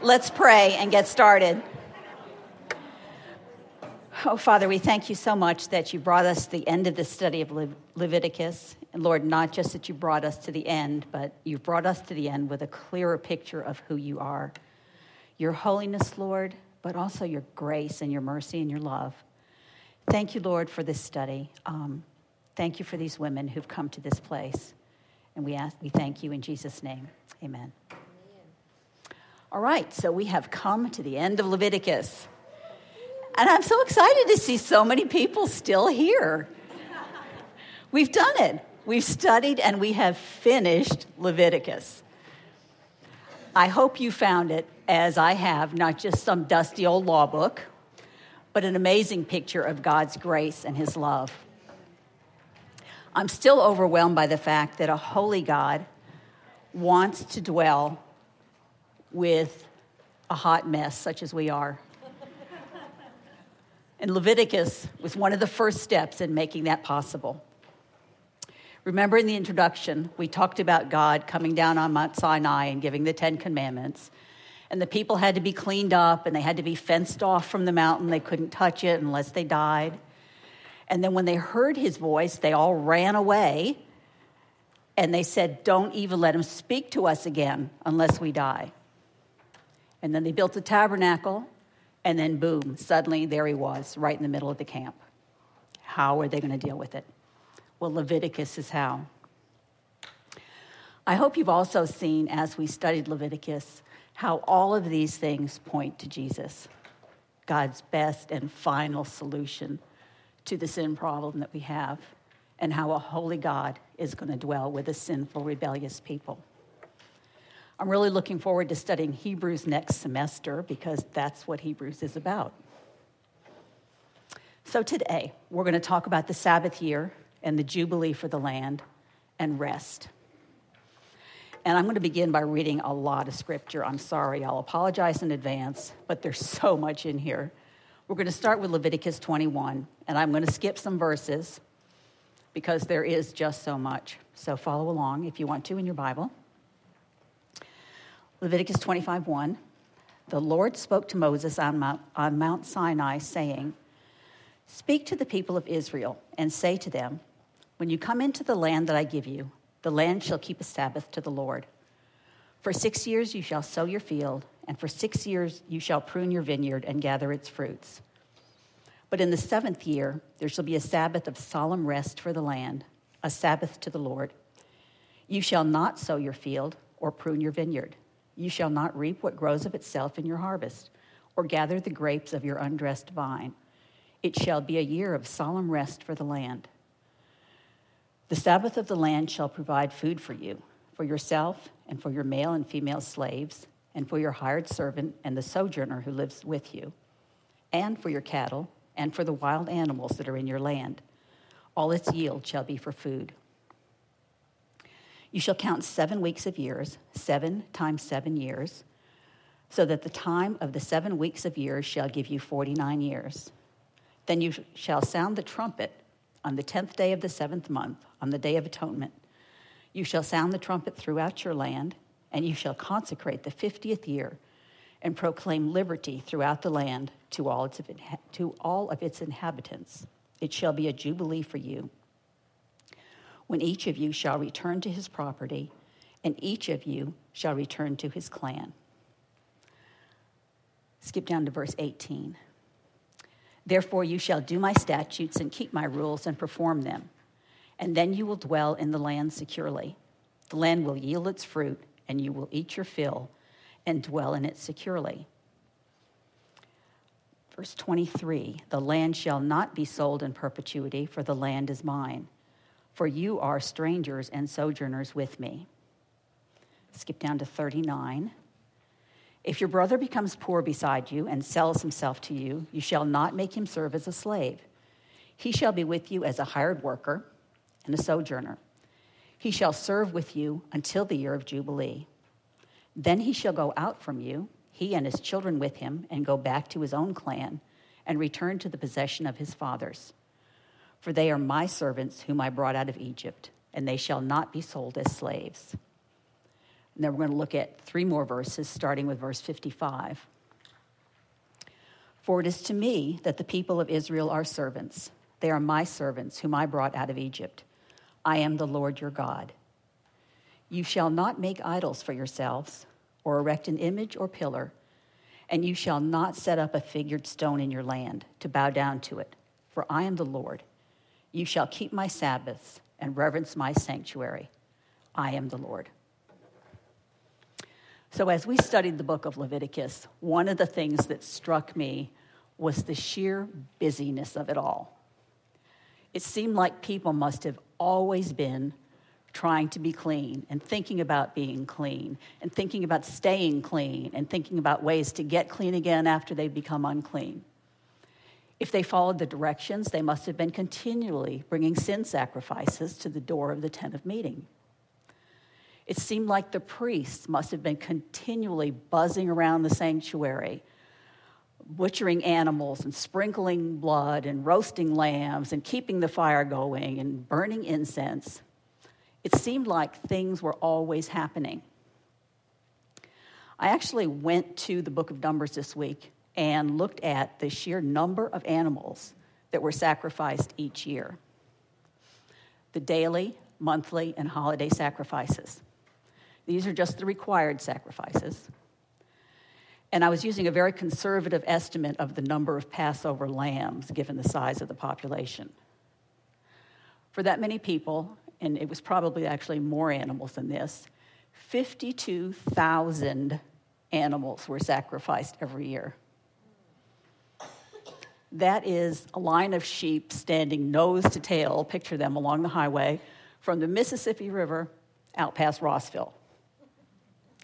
Let's pray and get started. Oh, Father, we thank you so much that you brought us to the end of the study of Le- Leviticus. And Lord, not just that you brought us to the end, but you've brought us to the end with a clearer picture of who you are. Your holiness, Lord, but also your grace and your mercy and your love. Thank you, Lord, for this study. Um, thank you for these women who've come to this place. And we, ask, we thank you in Jesus' name. Amen. All right, so we have come to the end of Leviticus. And I'm so excited to see so many people still here. We've done it. We've studied and we have finished Leviticus. I hope you found it, as I have, not just some dusty old law book, but an amazing picture of God's grace and His love. I'm still overwhelmed by the fact that a holy God wants to dwell with a hot mess such as we are. And Leviticus was one of the first steps in making that possible. Remember in the introduction, we talked about God coming down on Mount Sinai and giving the Ten Commandments. And the people had to be cleaned up and they had to be fenced off from the mountain. They couldn't touch it unless they died. And then when they heard his voice, they all ran away and they said, Don't even let him speak to us again unless we die. And then they built a tabernacle and then, boom, suddenly there he was, right in the middle of the camp. How are they going to deal with it? Well, Leviticus is how. I hope you've also seen, as we studied Leviticus, how all of these things point to Jesus, God's best and final solution to the sin problem that we have, and how a holy God is going to dwell with a sinful, rebellious people. I'm really looking forward to studying Hebrews next semester because that's what Hebrews is about. So, today, we're going to talk about the Sabbath year and the Jubilee for the land and rest. And I'm going to begin by reading a lot of scripture. I'm sorry, I'll apologize in advance, but there's so much in here. We're going to start with Leviticus 21, and I'm going to skip some verses because there is just so much. So follow along if you want to in your Bible. Leviticus 25 1. The Lord spoke to Moses on Mount, on Mount Sinai, saying, Speak to the people of Israel and say to them, When you come into the land that I give you, the land shall keep a Sabbath to the Lord. For six years you shall sow your field, and for six years you shall prune your vineyard and gather its fruits. But in the seventh year there shall be a Sabbath of solemn rest for the land, a Sabbath to the Lord. You shall not sow your field or prune your vineyard. You shall not reap what grows of itself in your harvest, or gather the grapes of your undressed vine. It shall be a year of solemn rest for the land. The Sabbath of the land shall provide food for you, for yourself, and for your male and female slaves, and for your hired servant and the sojourner who lives with you, and for your cattle, and for the wild animals that are in your land. All its yield shall be for food. You shall count seven weeks of years, seven times seven years, so that the time of the seven weeks of years shall give you 49 years. Then you shall sound the trumpet on the tenth day of the seventh month, on the day of atonement. You shall sound the trumpet throughout your land, and you shall consecrate the fiftieth year and proclaim liberty throughout the land to all, its, to all of its inhabitants. It shall be a jubilee for you when each of you shall return to his property, and each of you shall return to his clan. Skip down to verse 18. Therefore, you shall do my statutes and keep my rules and perform them, and then you will dwell in the land securely. The land will yield its fruit, and you will eat your fill and dwell in it securely. Verse 23 The land shall not be sold in perpetuity, for the land is mine for you are strangers and sojourners with me. Skip down to 39. If your brother becomes poor beside you and sells himself to you, you shall not make him serve as a slave. He shall be with you as a hired worker and a sojourner. He shall serve with you until the year of Jubilee. Then he shall go out from you, he and his children with him, and go back to his own clan and return to the possession of his fathers for they are my servants whom I brought out of Egypt, and they shall not be sold as slaves. And then we're going to look at three more verses, starting with verse 55. For it is to me that the people of Israel are servants. They are my servants, whom I brought out of Egypt. I am the Lord your God. You shall not make idols for yourselves, or erect an image or pillar, and you shall not set up a figured stone in your land to bow down to it, for I am the Lord. You shall keep my Sabbaths and reverence my sanctuary. I am the Lord. So, as we studied the book of Leviticus, one of the things that struck me was the sheer busyness of it all. It seemed like people must have always been trying to be clean and thinking about being clean and thinking about staying clean and thinking about ways to get clean again after they become unclean. If they followed the directions, they must have been continually bringing sin sacrifices to the door of the tent of meeting. It seemed like the priests must have been continually buzzing around the sanctuary, butchering animals and sprinkling blood and roasting lambs and keeping the fire going and burning incense. It seemed like things were always happening. I actually went to the book of Numbers this week and looked at the sheer number of animals that were sacrificed each year the daily, monthly, and holiday sacrifices. These are just the required sacrifices. And I was using a very conservative estimate of the number of Passover lambs given the size of the population. For that many people, and it was probably actually more animals than this, 52,000 animals were sacrificed every year. That is a line of sheep standing nose to tail, picture them along the highway, from the Mississippi River out past Rossville.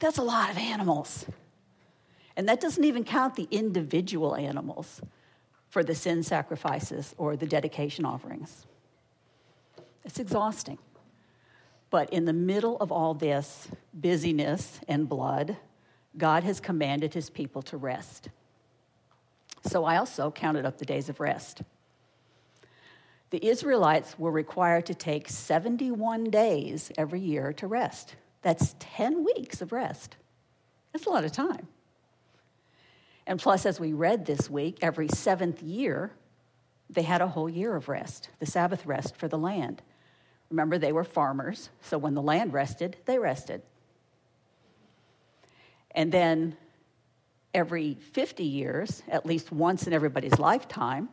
That's a lot of animals. And that doesn't even count the individual animals for the sin sacrifices or the dedication offerings. It's exhausting. But in the middle of all this busyness and blood, God has commanded his people to rest. So I also counted up the days of rest. The Israelites were required to take 71 days every year to rest. That's 10 weeks of rest. That's a lot of time. And plus, as we read this week, every seventh year, they had a whole year of rest, the Sabbath rest for the land. Remember, they were farmers, so when the land rested, they rested. And then every 50 years, at least once in everybody's lifetime,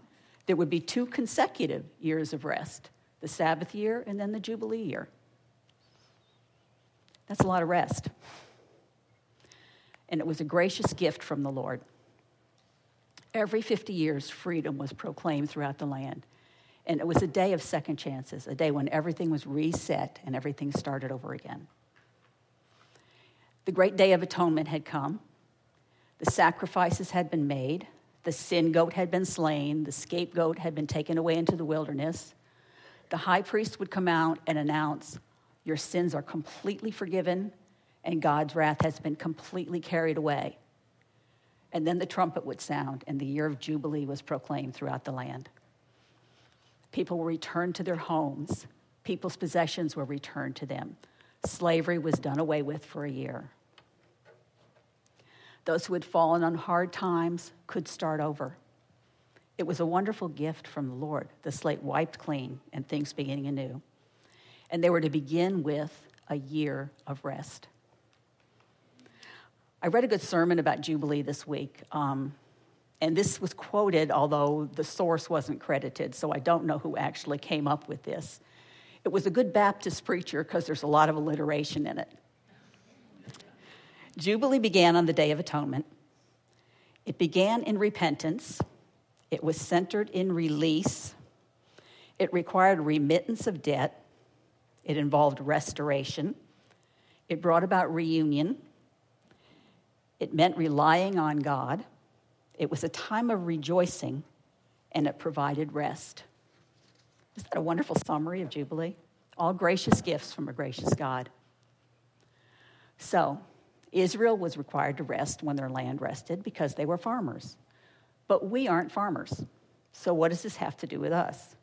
there would be two consecutive years of rest the Sabbath year and then the Jubilee year. That's a lot of rest. And it was a gracious gift from the Lord. Every 50 years, freedom was proclaimed throughout the land. And it was a day of second chances, a day when everything was reset and everything started over again. The great day of atonement had come. The sacrifices had been made. The sin goat had been slain. The scapegoat had been taken away into the wilderness. The high priest would come out and announce, Your sins are completely forgiven, and God's wrath has been completely carried away. And then the trumpet would sound, and the year of Jubilee was proclaimed throughout the land. People were returned to their homes, people's possessions were returned to them. Slavery was done away with for a year. Those who had fallen on hard times could start over. It was a wonderful gift from the Lord, the slate wiped clean and things beginning anew. And they were to begin with a year of rest. I read a good sermon about Jubilee this week. Um, and this was quoted, although the source wasn't credited, so I don't know who actually came up with this. It was a good Baptist preacher because there's a lot of alliteration in it. Jubilee began on the Day of Atonement. It began in repentance, it was centered in release, it required remittance of debt, it involved restoration, it brought about reunion, it meant relying on God. It was a time of rejoicing, and it provided rest. Is that a wonderful summary of Jubilee? All gracious gifts from a gracious God. So, Israel was required to rest when their land rested because they were farmers. But we aren't farmers. So, what does this have to do with us?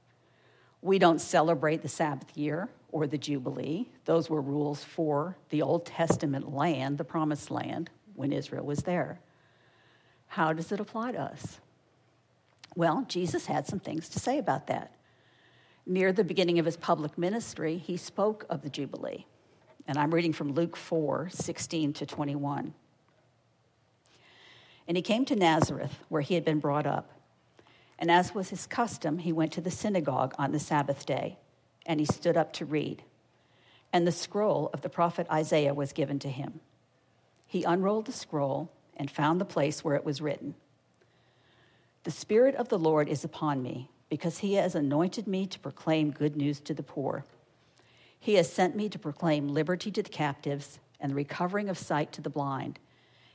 We don't celebrate the Sabbath year. or the Jubilee. Those were rules for the Old Testament land, the promised land, when Israel was there. How does it apply to us? Well, Jesus had some things to say about that. Near the beginning of his public ministry, he spoke of the Jubilee. And I'm reading from Luke 4 16 to 21. And he came to Nazareth, where he had been brought up. And as was his custom, he went to the synagogue on the Sabbath day, and he stood up to read. And the scroll of the prophet Isaiah was given to him. He unrolled the scroll and found the place where it was written The Spirit of the Lord is upon me, because he has anointed me to proclaim good news to the poor. He has sent me to proclaim liberty to the captives and the recovering of sight to the blind,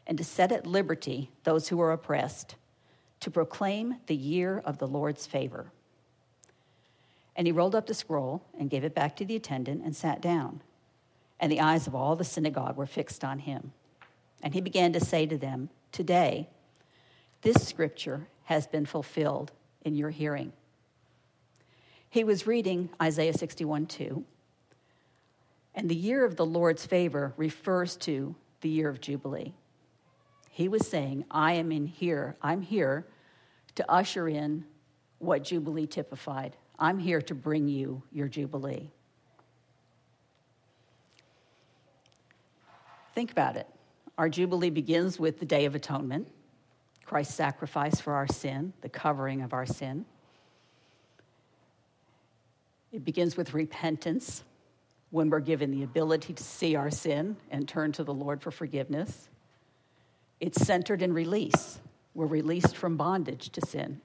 and to set at liberty those who are oppressed, to proclaim the year of the Lord's favor. And he rolled up the scroll and gave it back to the attendant and sat down. And the eyes of all the synagogue were fixed on him. And he began to say to them, Today, this scripture has been fulfilled in your hearing. He was reading Isaiah 61 2. And the year of the Lord's favor refers to the year of Jubilee. He was saying, I am in here, I'm here to usher in what Jubilee typified. I'm here to bring you your Jubilee. Think about it. Our Jubilee begins with the Day of Atonement, Christ's sacrifice for our sin, the covering of our sin. It begins with repentance, when we're given the ability to see our sin and turn to the Lord for forgiveness. It's centered in release. We're released from bondage to sin.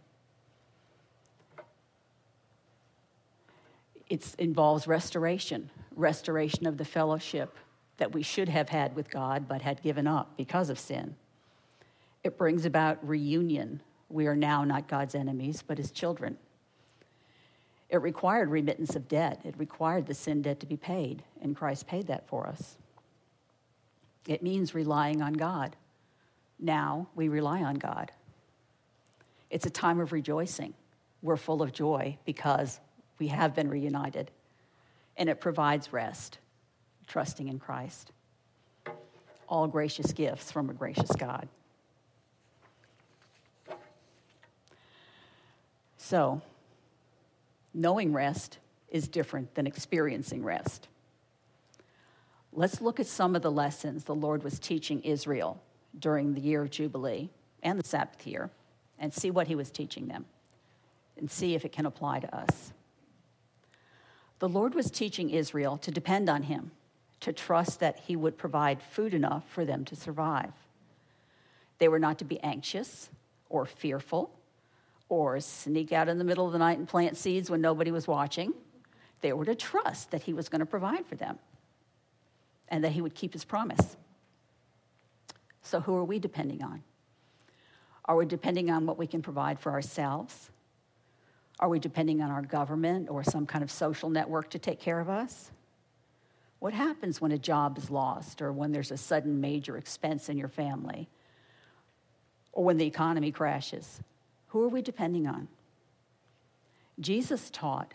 It involves restoration, restoration of the fellowship that we should have had with God but had given up because of sin. It brings about reunion. We are now not God's enemies, but his children. It required remittance of debt, it required the sin debt to be paid, and Christ paid that for us. It means relying on God. Now we rely on God. It's a time of rejoicing. We're full of joy because we have been reunited, and it provides rest trusting in Christ. All gracious gifts from a gracious God. So, knowing rest is different than experiencing rest. Let's look at some of the lessons the Lord was teaching Israel during the year of Jubilee and the Sabbath year and see what he was teaching them and see if it can apply to us. The Lord was teaching Israel to depend on him to trust that he would provide food enough for them to survive. They were not to be anxious or fearful or sneak out in the middle of the night and plant seeds when nobody was watching. They were to trust that he was going to provide for them and that he would keep his promise. So, who are we depending on? Are we depending on what we can provide for ourselves? Are we depending on our government or some kind of social network to take care of us? What happens when a job is lost or when there's a sudden major expense in your family or when the economy crashes? Who are we depending on? Jesus taught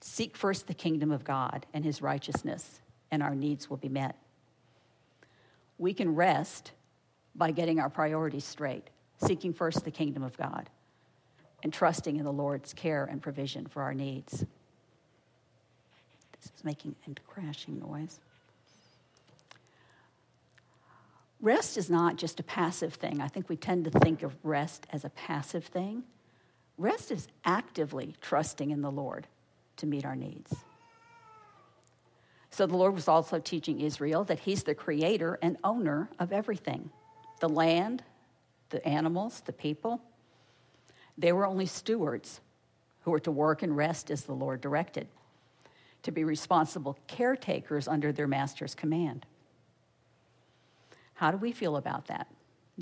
seek first the kingdom of God and his righteousness, and our needs will be met. We can rest by getting our priorities straight, seeking first the kingdom of God, and trusting in the Lord's care and provision for our needs. This is making a crashing noise. Rest is not just a passive thing. I think we tend to think of rest as a passive thing. Rest is actively trusting in the Lord to meet our needs. So the Lord was also teaching Israel that He's the creator and owner of everything the land, the animals, the people. They were only stewards who were to work and rest as the Lord directed to be responsible caretakers under their master's command. How do we feel about that?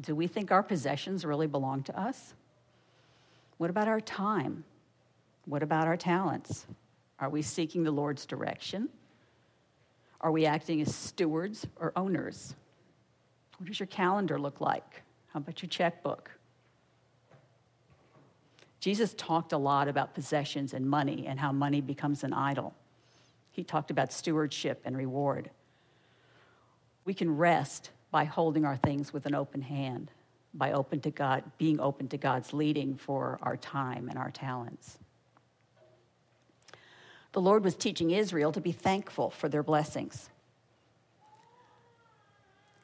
Do we think our possessions really belong to us? What about our time? What about our talents? Are we seeking the Lord's direction? Are we acting as stewards or owners? What does your calendar look like? How about your checkbook? Jesus talked a lot about possessions and money and how money becomes an idol He talked about stewardship and reward. We can rest by holding our things with an open hand, by open to God, being open to God's leading for our time and our talents. The Lord was teaching Israel to be thankful for their blessings.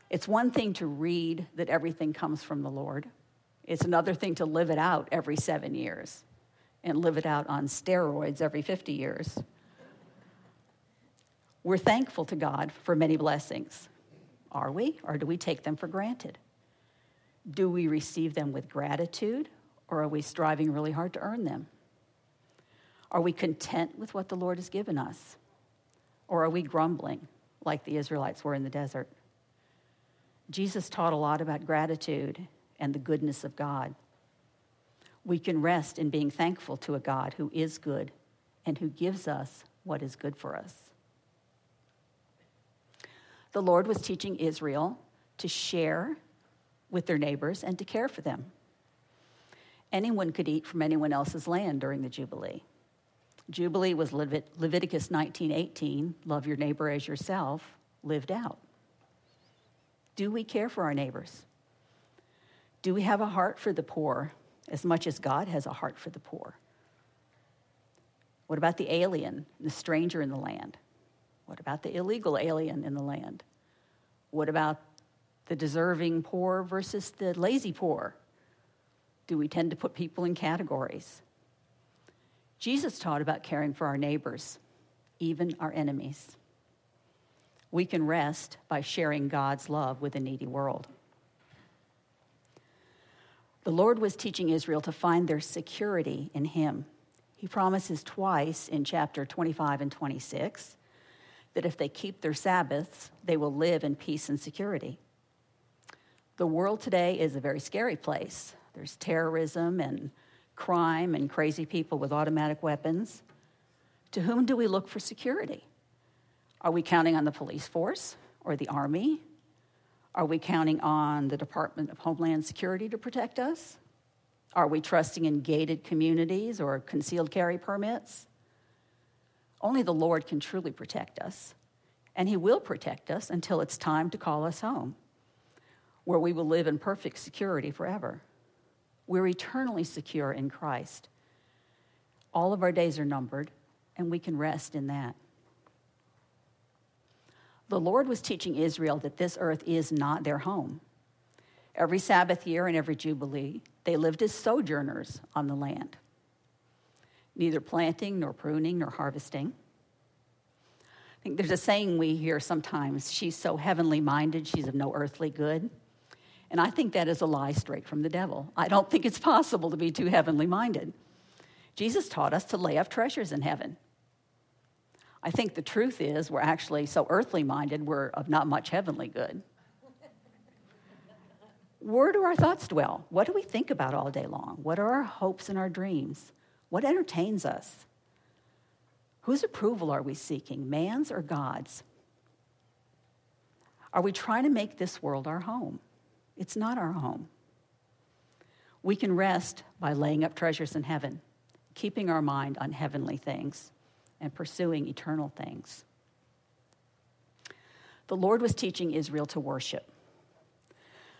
It's one thing to read that everything comes from the Lord. It's another thing to live it out every seven years and live it out on steroids every 50 years. We're thankful to God for many blessings. Are we? Or do we take them for granted? Do we receive them with gratitude, or are we striving really hard to earn them? Are we content with what the Lord has given us? Or are we grumbling like the Israelites were in the desert? Jesus taught a lot about gratitude and the goodness of God. We can rest in being thankful to a God who is good and who gives us what is good for us. The Lord was teaching Israel to share with their neighbors and to care for them. Anyone could eat from anyone else's land during the Jubilee. Jubilee was Levit- Leviticus 19:18, love your neighbor as yourself, lived out. Do we care for our neighbors? Do we have a heart for the poor as much as God has a heart for the poor? What about the alien, the stranger in the land? What about the illegal alien in the land? What about the deserving poor versus the lazy poor? Do we tend to put people in categories? Jesus taught about caring for our neighbors, even our enemies. We can rest by sharing God's love with a needy world. The Lord was teaching Israel to find their security in Him. He promises twice in chapter 25 and 26 that if they keep their Sabbaths, they will live in peace and security. The world today is a very scary place. There's terrorism and crime and crazy people with automatic weapons. To whom do we look for security? Are we counting on the police force or the army? Are we counting on the Department of Homeland Security to protect us? Are we trusting in gated communities or concealed carry permits? Only the Lord can truly protect us, and He will protect us until it's time to call us home, where we will live in perfect security forever. We're eternally secure in Christ. All of our days are numbered, and we can rest in that. The Lord was teaching Israel that this earth is not their home. Every Sabbath year and every Jubilee, they lived as sojourners on the land, neither planting nor pruning nor harvesting. I think there's a saying we hear sometimes she's so heavenly minded, she's of no earthly good. And I think that is a lie straight from the devil. I don't think it's possible to be too heavenly minded. Jesus taught us to lay up treasures in heaven. I think the truth is we're actually so earthly minded, we're of not much heavenly good. Where do our thoughts dwell? What do we think about all day long? What are our hopes and our dreams? What entertains us? Whose approval are we seeking, man's or God's? Are we trying to make this world our home? It's not our home. We can rest by laying up treasures in heaven, keeping our mind on heavenly things, and pursuing eternal things. The Lord was teaching Israel to worship.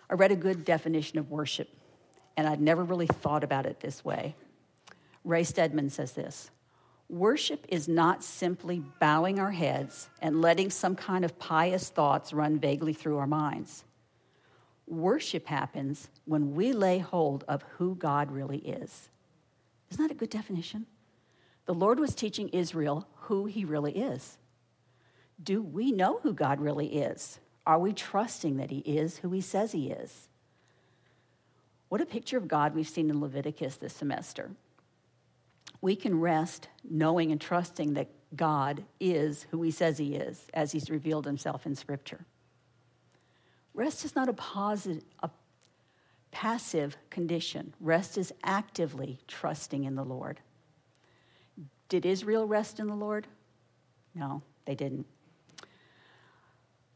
I read a good definition of worship, and I'd never really thought about it this way. Ray Stedman says this Worship is not simply bowing our heads and letting some kind of pious thoughts run vaguely through our minds. Worship happens when we lay hold of who God really is. Isn't that a good definition? The Lord was teaching Israel who he really is. Do we know who God really is? Are we trusting that he is who he says he is? What a picture of God we've seen in Leviticus this semester. We can rest knowing and trusting that God is who he says he is as he's revealed himself in Scripture. Rest is not a, positive, a passive condition. Rest is actively trusting in the Lord. Did Israel rest in the Lord? No, they didn't.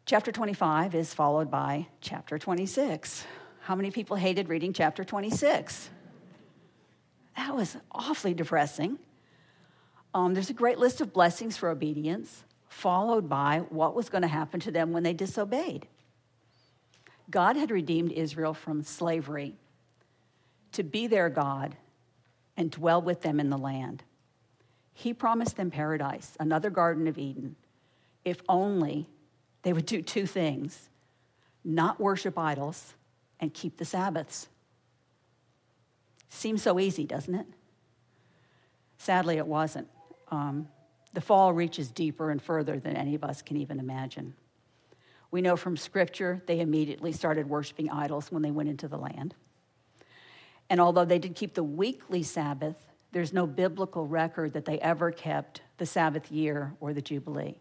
Chapter 25 is followed by chapter 26. How many people hated reading chapter 26? That was awfully depressing. Um, there's a great list of blessings for obedience, followed by what was going to happen to them when they disobeyed. God had redeemed Israel from slavery to be their God and dwell with them in the land. He promised them paradise, another Garden of Eden, if only they would do two things not worship idols and keep the Sabbaths. Seems so easy, doesn't it? Sadly, it wasn't. Um, the fall reaches deeper and further than any of us can even imagine. We know from Scripture they immediately started worshiping idols when they went into the land. And although they did keep the weekly Sabbath, there's no biblical record that they ever kept the Sabbath year or the Jubilee.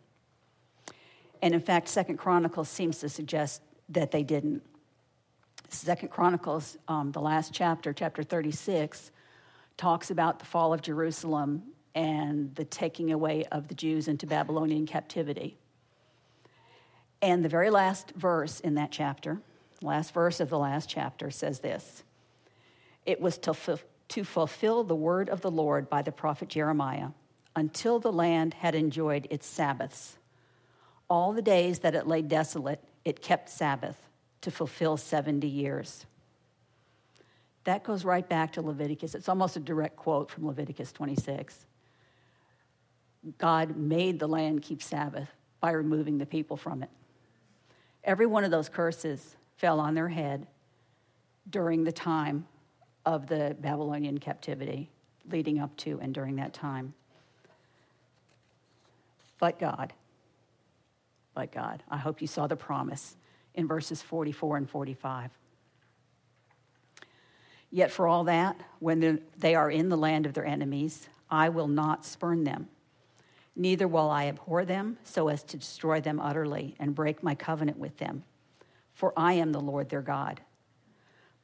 And in fact, Second Chronicles seems to suggest that they didn't. Second Chronicles, um, the last chapter, chapter 36, talks about the fall of Jerusalem and the taking away of the Jews into Babylonian captivity. And the very last verse in that chapter, last verse of the last chapter, says this it was to, f- to fulfill the word of the Lord by the prophet Jeremiah until the land had enjoyed its Sabbaths. All the days that it lay desolate, it kept Sabbath to fulfill 70 years. That goes right back to Leviticus. It's almost a direct quote from Leviticus 26. God made the land keep Sabbath by removing the people from it. Every one of those curses fell on their head during the time of the Babylonian captivity leading up to and during that time. But God, but God, I hope you saw the promise in verses 44 and 45. Yet for all that, when they are in the land of their enemies, I will not spurn them. Neither will I abhor them so as to destroy them utterly and break my covenant with them. For I am the Lord their God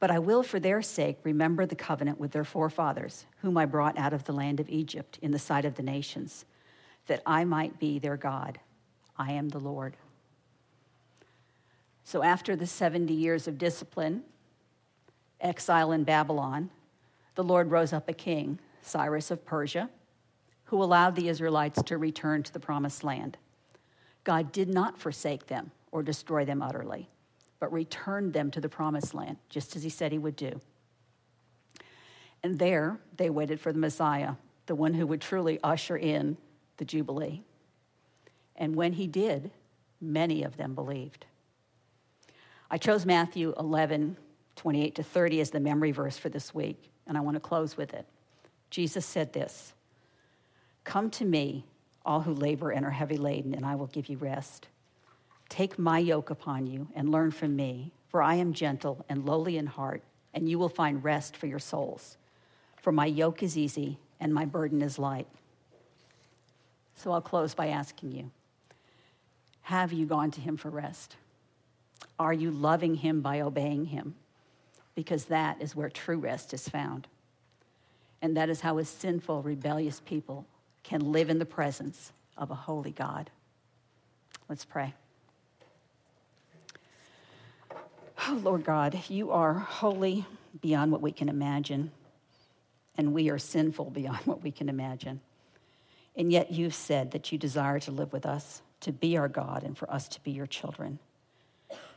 but I will, for their sake, remember the covenant with their forefathers, whom I brought out of the land of Egypt in the sight of the nations, that I might be their God. I am the Lord. So, after the 70 years of discipline, exile in Babylon, the Lord rose up a king, Cyrus of Persia, who allowed the Israelites to return to the promised land. God did not forsake them or destroy them utterly but returned them to the promised land, just as he said he would do. And there they waited for the Messiah, the one who would truly usher in the Jubilee. And when he did, many of them believed. I chose Matthew 11, 28 to 30 as the memory verse for this week, and I want to close with it. Jesus said this Come to me, all who labor and are heavy laden, and I will give you rest. Take my yoke upon you and learn from me, for I am gentle and lowly in heart, and you will find rest for your souls. For my yoke is easy and my burden is light. So I'll close by asking you Have you gone to him for rest? Are you loving him by obeying him? Because that is where true rest is found. And that is how a sinful, rebellious people can live in the presence of a holy God. Let's pray. Oh, Lord God, you are holy beyond what we can imagine, and we are sinful beyond what we can imagine. And yet you've said that you desire to live with us, to be our God, and for us to be your children.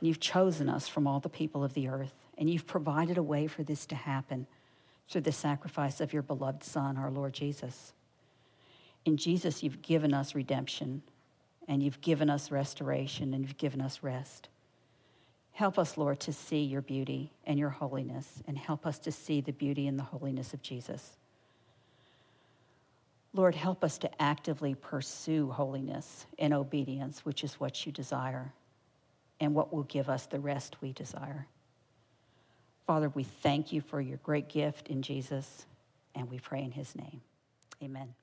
You've chosen us from all the people of the earth, and you've provided a way for this to happen through the sacrifice of your beloved Son, our Lord Jesus. In Jesus, you've given us redemption, and you've given us restoration, and you've given us rest. Help us, Lord, to see your beauty and your holiness, and help us to see the beauty and the holiness of Jesus. Lord, help us to actively pursue holiness and obedience, which is what you desire and what will give us the rest we desire. Father, we thank you for your great gift in Jesus, and we pray in his name. Amen.